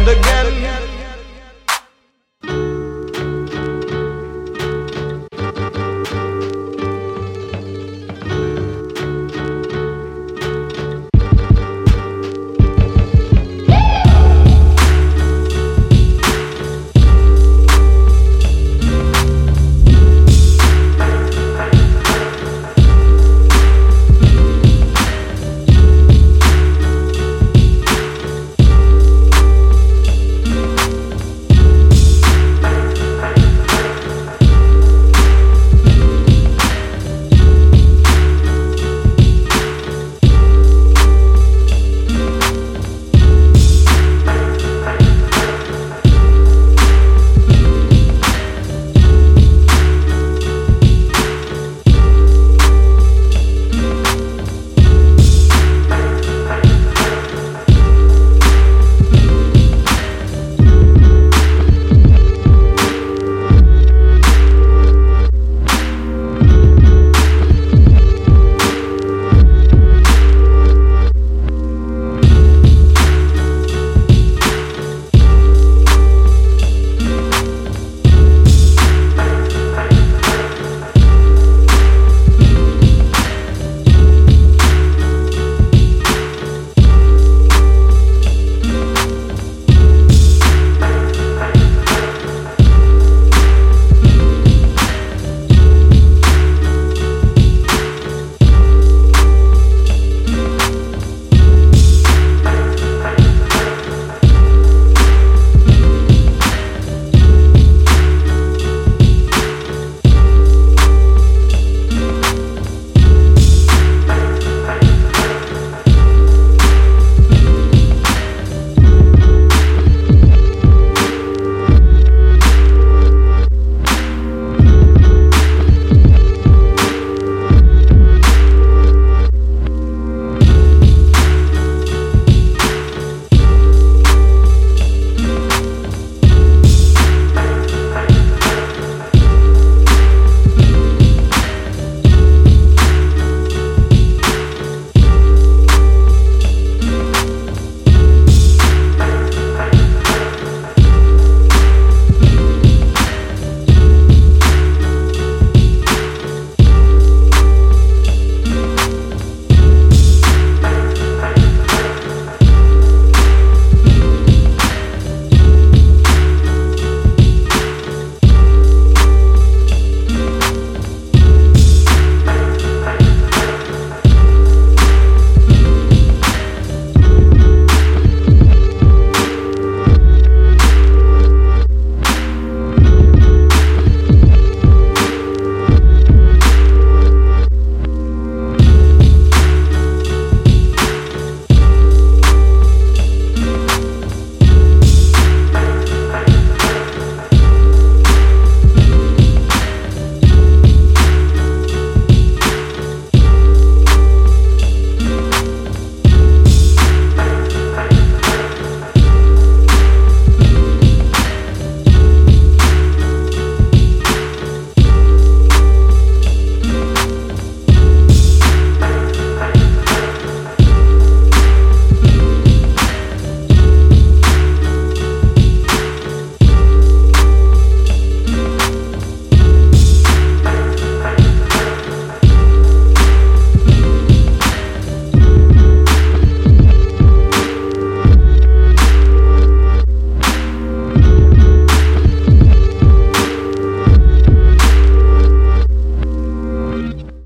and again.